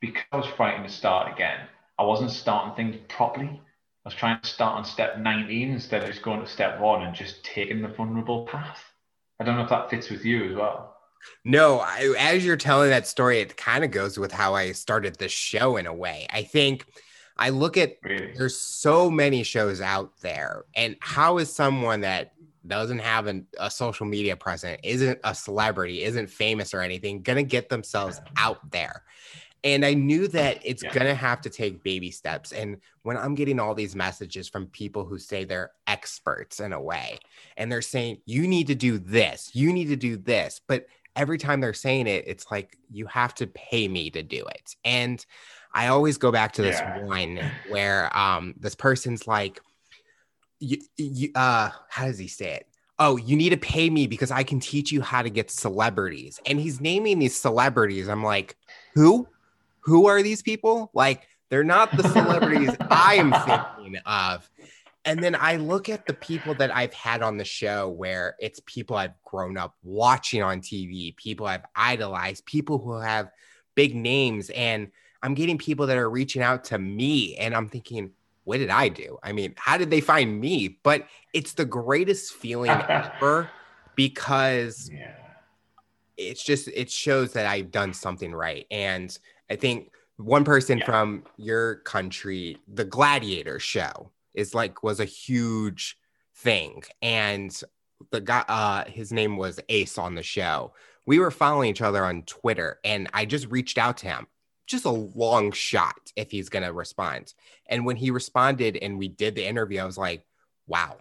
because I was frightened to start again, I wasn't starting things properly. I was trying to start on step 19 instead of just going to step one and just taking the vulnerable path. I don't know if that fits with you as well. No, I, as you're telling that story, it kind of goes with how I started this show in a way. I think I look at really? there's so many shows out there, and how is someone that doesn't have an, a social media presence, isn't a celebrity, isn't famous or anything, gonna get themselves out there? And I knew that it's yeah. gonna have to take baby steps. And when I'm getting all these messages from people who say they're experts in a way, and they're saying, you need to do this, you need to do this, but every time they're saying it, it's like you have to pay me to do it. And I always go back to this yeah. one where um this person's like, you, you, uh, how does he say it? Oh, you need to pay me because I can teach you how to get celebrities. And he's naming these celebrities. I'm like, who? Who are these people? Like, they're not the celebrities I am thinking of. And then I look at the people that I've had on the show where it's people I've grown up watching on TV, people I've idolized, people who have big names. And I'm getting people that are reaching out to me. And I'm thinking, what did I do? I mean, how did they find me? But it's the greatest feeling ever because yeah. it's just, it shows that I've done something right. And I think one person yeah. from your country, the Gladiator show, is like was a huge thing. And the guy, uh, his name was Ace on the show. We were following each other on Twitter, and I just reached out to him. Just a long shot if he's gonna respond. And when he responded and we did the interview, I was like, wow,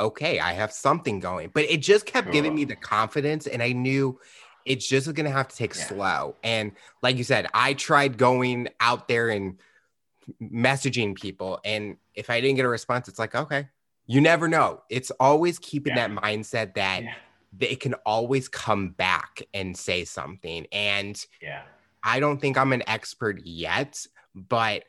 okay, I have something going. But it just kept giving me the confidence, and I knew it's just gonna have to take yeah. slow. And like you said, I tried going out there and messaging people and if i didn't get a response it's like okay you never know it's always keeping yeah. that mindset that yeah. they can always come back and say something and yeah i don't think i'm an expert yet but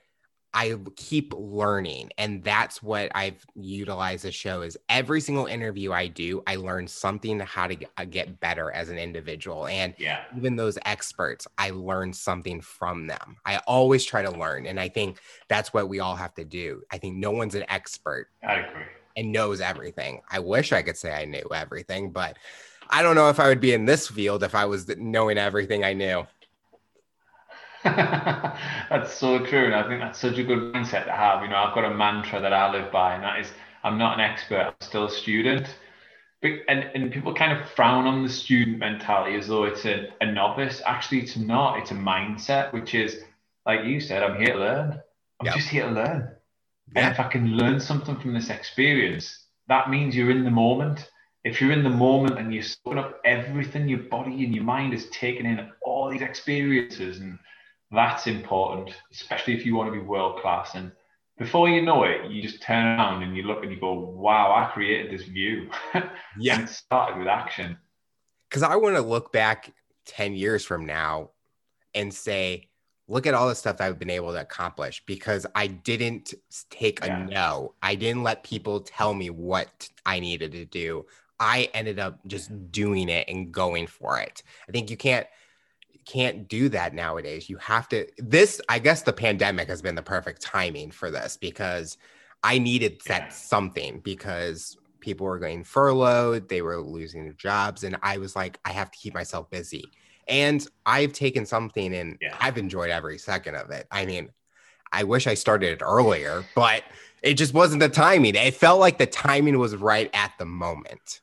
I keep learning. And that's what I've utilized the show is every single interview I do, I learn something how to uh, get better as an individual. And yeah. even those experts, I learn something from them. I always try to learn. And I think that's what we all have to do. I think no one's an expert. I agree. And knows everything. I wish I could say I knew everything, but I don't know if I would be in this field if I was knowing everything I knew. that's so true. And I think that's such a good mindset to have. You know, I've got a mantra that I live by, and that is I'm not an expert, I'm still a student. But, and, and people kind of frown on the student mentality as though it's a, a novice. Actually, it's not. It's a mindset, which is, like you said, I'm here to learn. I'm yep. just here to learn. And if I can learn something from this experience, that means you're in the moment. If you're in the moment and you're soaking up everything your body and your mind is taking in all these experiences and that's important, especially if you want to be world class. And before you know it, you just turn around and you look and you go, wow, I created this view. Yeah. and it started with action. Because I want to look back 10 years from now and say, look at all the stuff I've been able to accomplish because I didn't take yeah. a no. I didn't let people tell me what I needed to do. I ended up just mm-hmm. doing it and going for it. I think you can't can't do that nowadays. You have to this I guess the pandemic has been the perfect timing for this because I needed that something because people were getting furloughed, they were losing their jobs and I was like I have to keep myself busy. And I've taken something and yeah. I've enjoyed every second of it. I mean, I wish I started it earlier, but it just wasn't the timing. It felt like the timing was right at the moment.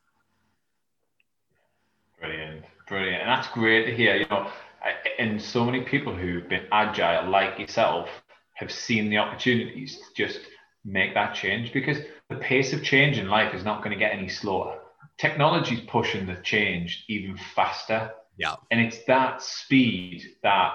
Brilliant. Brilliant. And that's great to hear. You know, and so many people who've been agile like yourself have seen the opportunities to just make that change because the pace of change in life is not going to get any slower. Technology is pushing the change even faster. Yeah. And it's that speed that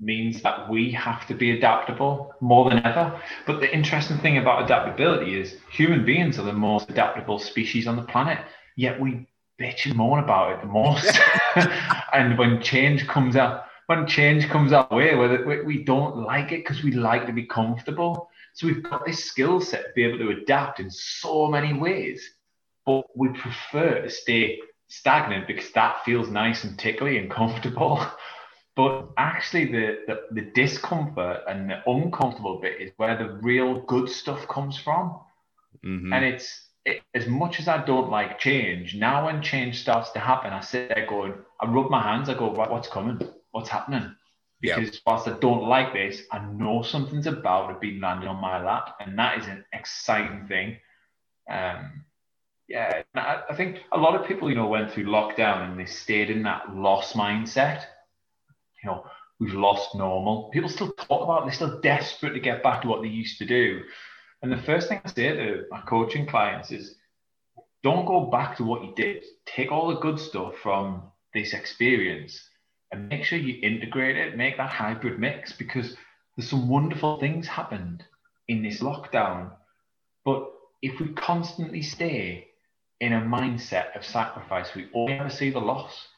means that we have to be adaptable more than ever. But the interesting thing about adaptability is human beings are the most adaptable species on the planet, yet we bitch and moan about it the most. and when change comes up, when change comes our way, whether we don't like it because we like to be comfortable. So we've got this skill set to be able to adapt in so many ways, but we prefer to stay stagnant because that feels nice and tickly and comfortable. But actually, the, the, the discomfort and the uncomfortable bit is where the real good stuff comes from. Mm-hmm. And it's it, as much as I don't like change, now when change starts to happen, I sit there going, I rub my hands, I go, right, what's coming? What's happening? Because yep. whilst I don't like this, I know something's about to be landing on my lap, and that is an exciting thing. Um, yeah, I, I think a lot of people, you know, went through lockdown and they stayed in that loss mindset you know, we've lost normal. People still talk about it. They're still desperate to get back to what they used to do. And the first thing I say to my coaching clients is don't go back to what you did. Take all the good stuff from this experience and make sure you integrate it, make that hybrid mix because there's some wonderful things happened in this lockdown. But if we constantly stay in a mindset of sacrifice, we only ever see the loss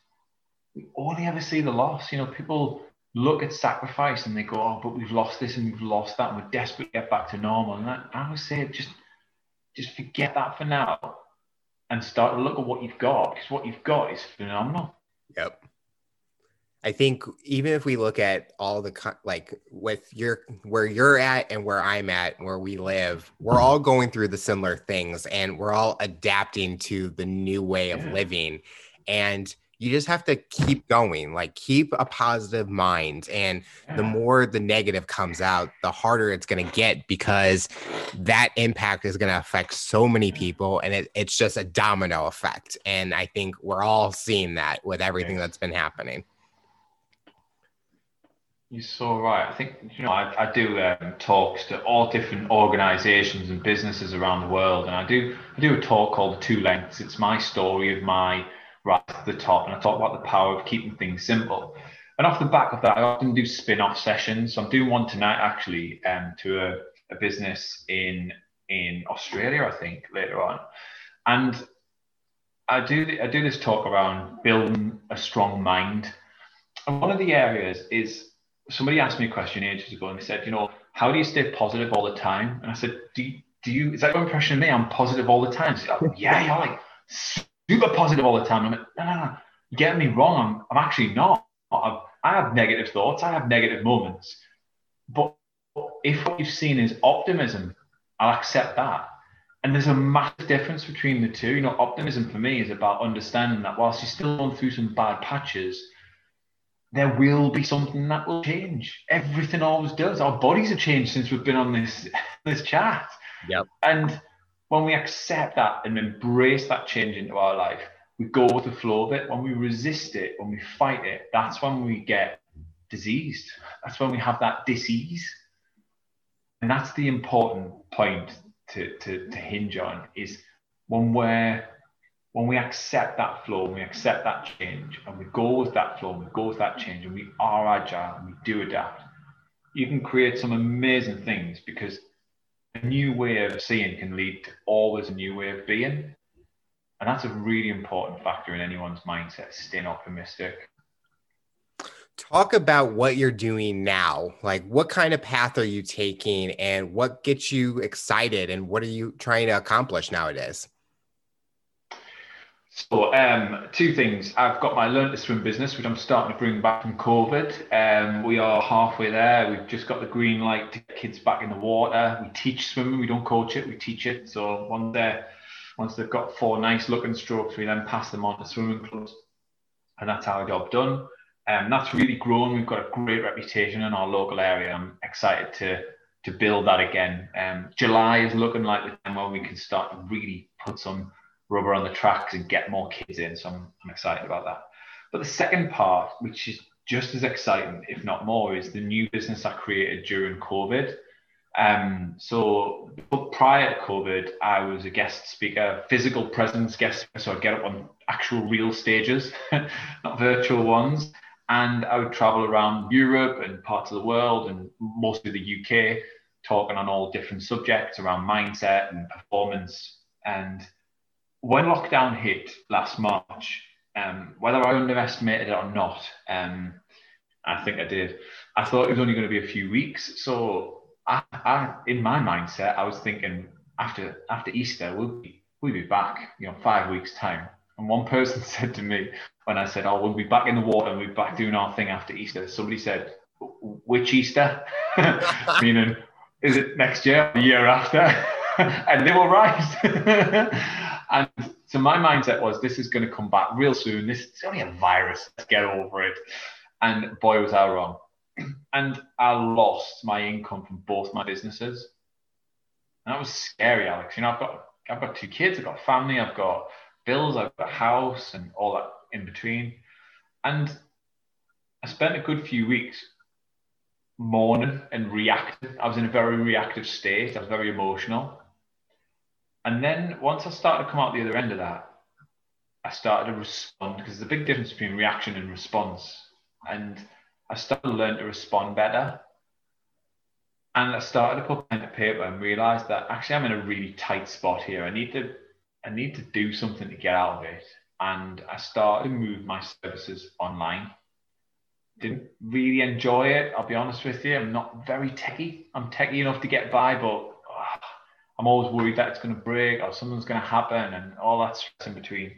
we only ever see the loss. You know, people look at sacrifice and they go, "Oh, but we've lost this and we've lost that, and we're desperate to get back to normal." And I, I would say, just just forget that for now, and start to look at what you've got because what you've got is phenomenal. Yep. I think even if we look at all the like with your where you're at and where I'm at, where we live, we're all going through the similar things and we're all adapting to the new way of yeah. living. And you just have to keep going like keep a positive mind and yeah. the more the negative comes out the harder it's going to get because that impact is going to affect so many people and it, it's just a domino effect and i think we're all seeing that with everything that's been happening you're so right. I think you know I, I do um, talks to all different organisations and businesses around the world, and I do I do a talk called the Two Lengths. It's my story of my right to the top. And I talk about the power of keeping things simple. And off the back of that, I often do spin-off sessions. So I'm doing one tonight actually um, to a, a business in in Australia, I think, later on. And I do I do this talk around building a strong mind. And one of the areas is somebody asked me a question ages ago and they said, you know, how do you stay positive all the time? And I said, do you, do you is that your impression of me? I'm positive all the time. Like, yeah, you're like super positive all the time. I'm like, no, no, no. Get me wrong. I'm, I'm actually not. I've, I have negative thoughts. I have negative moments. But if what you've seen is optimism, I'll accept that. And there's a massive difference between the two. You know, optimism for me is about understanding that whilst you're still going through some bad patches, there will be something that will change. Everything always does. Our bodies have changed since we've been on this this chat. Yep. And when we accept that and embrace that change into our life, we go with the flow of it. When we resist it, when we fight it, that's when we get diseased. That's when we have that disease. And that's the important point to, to, to hinge on is when we're when we accept that flow, when we accept that change, and we go with that flow, and we go with that change, and we are agile and we do adapt, you can create some amazing things because a new way of seeing can lead to always a new way of being. And that's a really important factor in anyone's mindset, staying optimistic. Talk about what you're doing now. Like, what kind of path are you taking, and what gets you excited, and what are you trying to accomplish nowadays? So, um, two things. I've got my Learn to Swim business, which I'm starting to bring back from COVID. Um, we are halfway there. We've just got the green light to get kids back in the water. We teach swimming. We don't coach it. We teach it. So once they once they've got four nice looking strokes, we then pass them on to swimming clubs, and that's our job done. And um, that's really grown. We've got a great reputation in our local area. I'm excited to to build that again. Um, July is looking like the time when we can start to really put some rubber on the tracks and get more kids in. So I'm, I'm excited about that. But the second part, which is just as exciting, if not more, is the new business I created during COVID. Um, so prior to COVID, I was a guest speaker, physical presence guest speaker. So I'd get up on actual real stages, not virtual ones. And I would travel around Europe and parts of the world and mostly the UK, talking on all different subjects around mindset and performance. And when lockdown hit last March, um, whether I underestimated it or not, um, I think I did. I thought it was only going to be a few weeks. So I, I in my mindset, I was thinking after after Easter, we'll be we'll be back, you know, five weeks time. And one person said to me when I said, "Oh, we'll be back in the water and we'll be back doing our thing after Easter," somebody said, "Which Easter?" Meaning, is it next year, the year after? and they were right. And so my mindset was, this is going to come back real soon. This is only a virus. Let's get over it. And boy, was I wrong. And I lost my income from both my businesses. And that was scary, Alex. You know, I've got I've got two kids, I've got family, I've got bills, I've got a house and all that in between. And I spent a good few weeks mourning and reacting. I was in a very reactive state. I was very emotional. And then once I started to come out the other end of that, I started to respond because there's a big difference between reaction and response. And I started to learn to respond better. And I started to put pen to paper and realized that actually I'm in a really tight spot here. I need to I need to do something to get out of it. And I started to move my services online. Didn't really enjoy it, I'll be honest with you. I'm not very techy. I'm techy enough to get by, but oh, I'm always worried that it's going to break or something's going to happen and all that stress in between.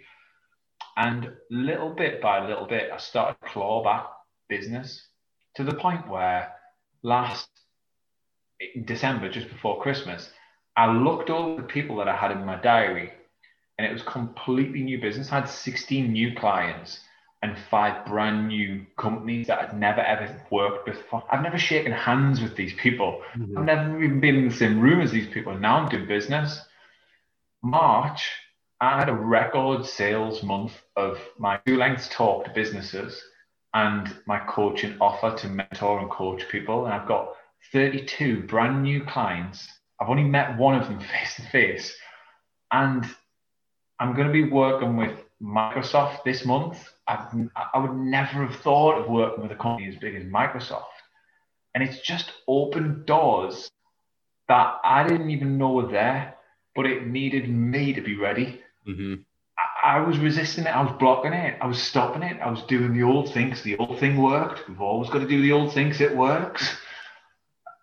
And little bit by little bit, I started claw back business to the point where last December, just before Christmas, I looked over the people that I had in my diary and it was completely new business. I had 16 new clients and five brand new companies that I'd never ever worked with before. I've never shaken hands with these people. Mm-hmm. I've never even been in the same room as these people. Now I'm doing business. March, I had a record sales month of my two lengths talk to businesses and my coaching offer to mentor and coach people. And I've got 32 brand new clients. I've only met one of them face to face. And I'm going to be working with Microsoft this month. I've, I would never have thought of working with a company as big as Microsoft. And it's just opened doors that I didn't even know were there, but it needed me to be ready. Mm-hmm. I, I, was resisting it. I was blocking it. I was stopping it. I was doing the old thing because the old thing worked. We've always got to do the old things. It works.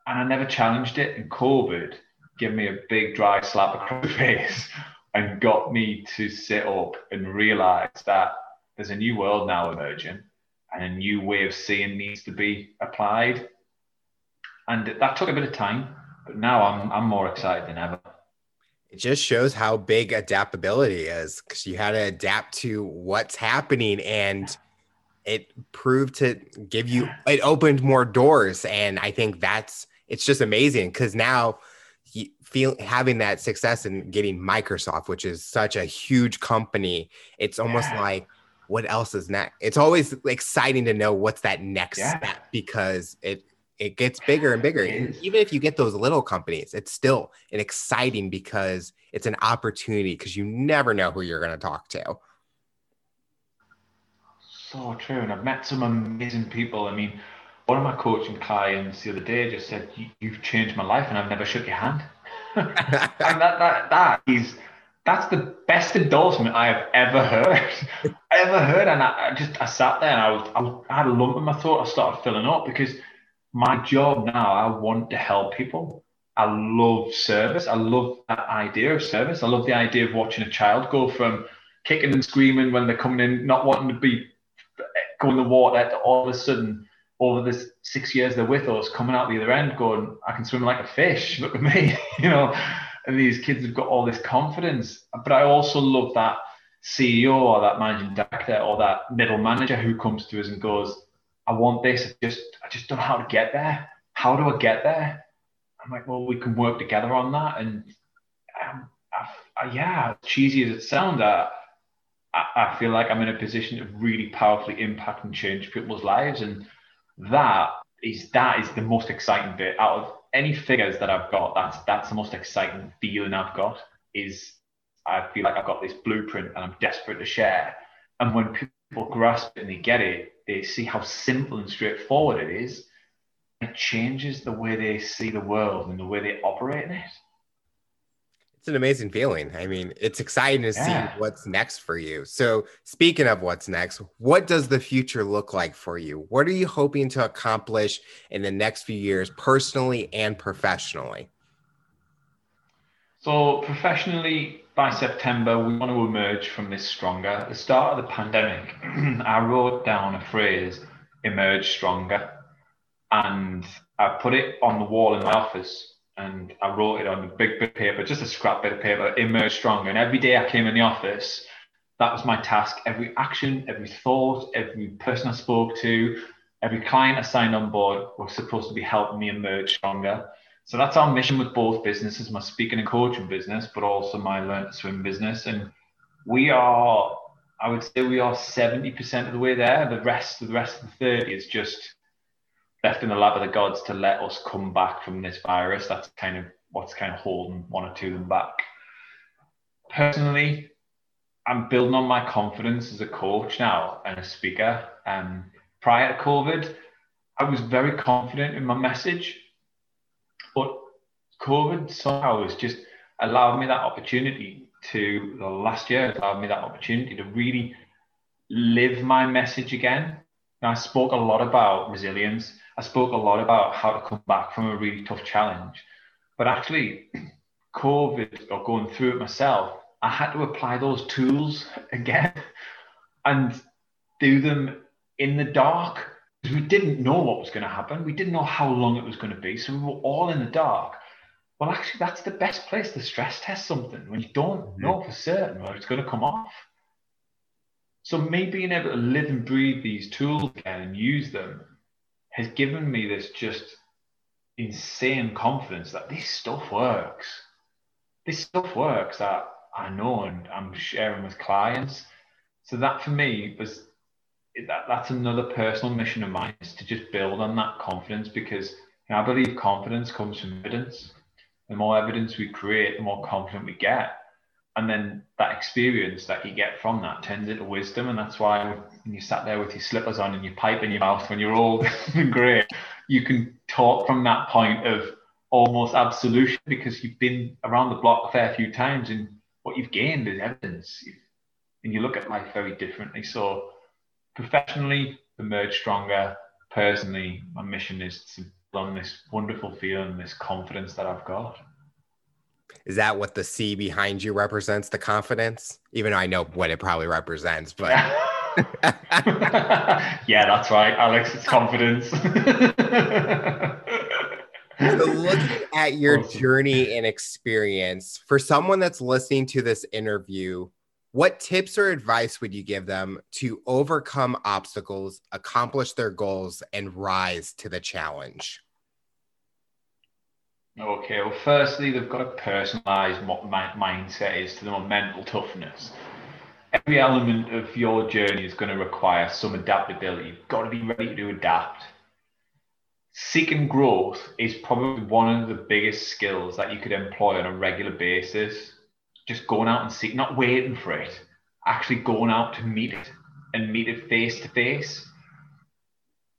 And I never challenged it. And COVID gave me a big dry slap across the face and got me to sit up and realize that there's a new world now emerging and a new way of seeing needs to be applied. And that took a bit of time, but now I'm, I'm more excited than ever. It just shows how big adaptability is because you had to adapt to what's happening and it proved to give you, it opened more doors. And I think that's, it's just amazing because now feel having that success and getting Microsoft, which is such a huge company, it's almost yeah. like what else is next? It's always exciting to know what's that next yeah. step because it it gets bigger and bigger. And even if you get those little companies, it's still an exciting because it's an opportunity because you never know who you're going to talk to. So true. And I've met some amazing people. I mean, one of my coaching clients the other day just said, You've changed my life and I've never shook your hand. and that, that, that is, that's the best endorsement I have ever heard. ever heard. And I, I, just, I sat there and I was, I I had a lump in my throat. I started filling up because my job now, I want to help people. I love service. I love that idea of service. I love the idea of watching a child go from kicking and screaming when they're coming in, not wanting to be eh, going in the water, to all of a sudden over the six years they're with us, coming out the other end, going, I can swim like a fish. Look at me, you know. And these kids have got all this confidence. But I also love that CEO or that managing director or that middle manager who comes to us and goes, I want this. I just, I just don't know how to get there. How do I get there? I'm like, well, we can work together on that. And um, I, I, yeah, cheesy as it sounds, I, I feel like I'm in a position to really powerfully impact and change people's lives. And that is that is the most exciting bit out of any figures that I've got. That's that's the most exciting feeling I've got. Is I feel like I've got this blueprint and I'm desperate to share. And when people grasp it and they get it, they see how simple and straightforward it is. It changes the way they see the world and the way they operate in it. It's an amazing feeling. I mean, it's exciting to Yeah. see what's next for you. So, speaking of what's next, what does the future look like for you? What are you hoping to accomplish in the next few years, personally and professionally? So professionally, by September, we want to emerge from this stronger. At the start of the pandemic, I wrote down a phrase, emerge stronger. And I put it on the wall in my office and I wrote it on a big bit of paper, just a scrap bit of paper, emerge stronger. And every day I came in the office, that was my task. Every action, every thought, every person I spoke to, every client I signed on board was supposed to be helping me emerge stronger. So that's our mission with both businesses, my speaking and coaching business, but also my learn to swim business. And we are, I would say we are 70% of the way there. The rest, the rest of the 30 is just left in the lap of the gods to let us come back from this virus. That's kind of what's kind of holding one or two of them back. Personally, I'm building on my confidence as a coach now and a speaker. Um, prior to COVID, I was very confident in my message, but COVID somehow has just allowed me that opportunity to the last year allowed me that opportunity to really live my message again. I spoke a lot about resilience. I spoke a lot about how to come back from a really tough challenge. But actually, COVID or going through it myself, I had to apply those tools again and do them in the dark because we didn't know what was going to happen. We didn't know how long it was going to be. So we were all in the dark. Well, actually, that's the best place to stress test something when you don't hmm. know for certain whether it's going to come off. So me being able to live and breathe these tools again and use them has given me this just insane confidence that this stuff works. This stuff works that I know and I'm sharing with clients. So that for me was that that's another personal mission of mine is to just build on that confidence because you know, I believe confidence comes from evidence. The more evidence we create, the more confident we get. And then that experience that you get from that turns into wisdom. And that's why when you sat there with your slippers on and your pipe in your mouth when you're old and great, you can talk from that point of almost absolution because you've been around the block a fair few times and what you've gained is evidence. And you look at life very differently. So professionally, emerge stronger. Personally, my mission is to build on this wonderful feeling, this confidence that I've got. Is that what the C behind you represents? The confidence? Even though I know what it probably represents, but yeah, that's right, Alex. It's confidence. so looking at your Awesome. journey and experience, for someone that's listening to this interview, what tips or advice would you give them to overcome obstacles, accomplish their goals, and rise to the challenge? Okay, well, firstly, they've got to personalize what my mindset is to them on mental toughness. Every element of your journey is going to require some adaptability. You've got to be ready to adapt. Seeking growth is probably one of the biggest skills that you could employ on a regular basis. Just going out and seek, not waiting for it, actually going out to meet it and meet it face to face.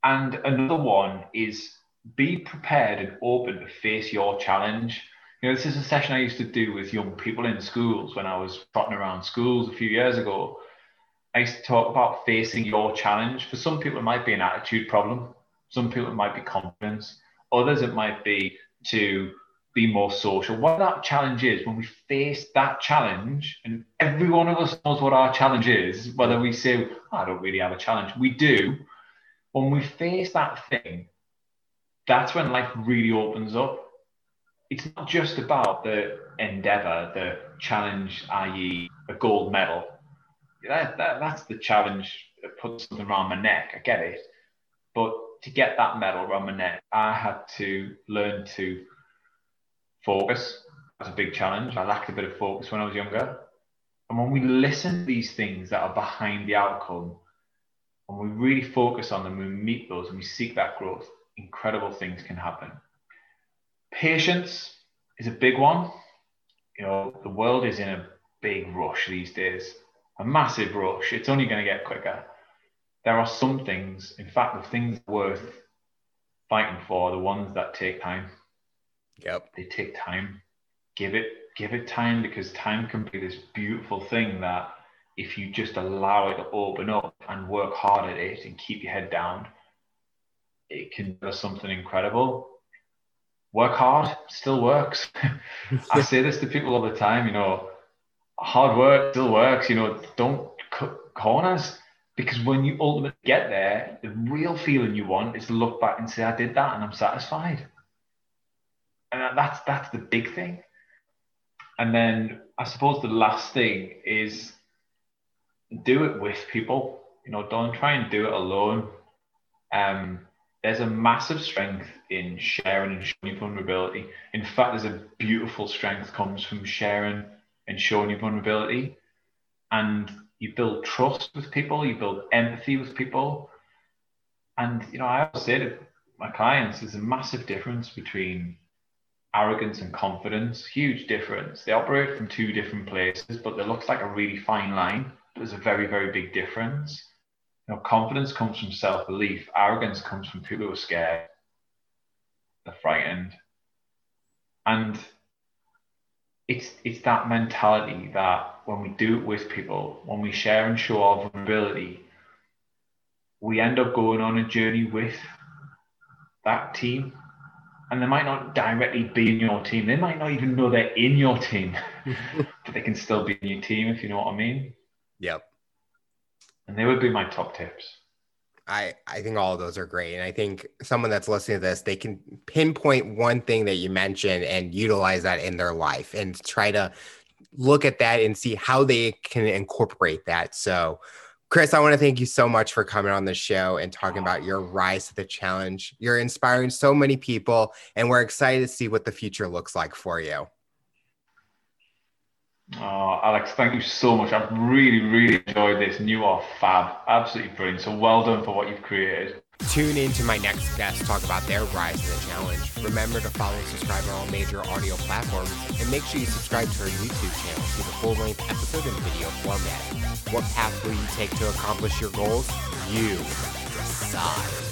And another one is be prepared and open to face your challenge. You know, this is a session I used to do with young people in schools when I was trotting around schools a few years ago. I used to talk about facing your challenge. For some people, it might be an attitude problem. Some people, it might be confidence. Others, it might be to be more social. What that challenge is, when we face that challenge, and every one of us knows what our challenge is, whether we say, "Oh, I don't really have a challenge, we do. When we face that thing, that's when life really opens up. It's not just about the endeavor, the challenge, i.e., a gold medal. That, that, that's the challenge that puts something around my neck. I get it. But to get that medal around my neck, I had to learn to focus. That was a big challenge. I lacked a bit of focus when I was younger. And when we listen to these things that are behind the outcome, when we really focus on them, we meet those and we seek that growth, incredible things can happen. Patience is a big one. You know, the world is in a big rush these days, a massive rush. It's only going to get quicker. There are some things, in fact, the things worth fighting for, the ones that take time. Yep. They take time. Give it give it time because time can be this beautiful thing that if you just allow it to open up and work hard at it and keep your head down, it can do something incredible. Work hard still works. I say this to people all the time, you know, hard work still works, you know, don't cut corners because when you ultimately get there, the real feeling you want is to look back and say, I did that and I'm satisfied. And that's that's the big thing. And then I suppose the last thing is do it with people. You know, don't try and do it alone. Um, there's a massive strength in sharing and showing vulnerability. In fact, there's a beautiful strength comes from sharing and showing your vulnerability. And you build trust with people, you build empathy with people. And you know, I always say to my clients, there's a massive difference between arrogance and confidence. Huge difference. They operate from two different places, but there looks like a really fine line. There's a very, very big difference. You know, confidence comes from self-belief. Arrogance comes from people who are scared. They're frightened. And it's it's that mentality that when we do it with people, when we share and show our vulnerability, we end up going on a journey with that team. And they might not directly be in your team. They might not even know they're in your team, but they can still be in your team if you know what I mean. Yep. And they would be my top tips. I, I think all of those are great. And I think someone that's listening to this, they can pinpoint one thing that you mentioned and utilize that in their life and try to look at that and see how they can incorporate that. So, Chris, I want to thank you so much for coming on the show and talking about your rise to the challenge. You're inspiring so many people, and we're excited to see what the future looks like for you. Oh, Alex, thank you so much. I've really, really enjoyed this. New off fab. Absolutely brilliant. So well done for what you've created. Tune in to my next guest talk about their rise to the challenge. Remember to follow and subscribe on all major audio platforms and make sure you subscribe to our YouTube channel to the full length episode in video format. What path will you take to accomplish your goals? You decide.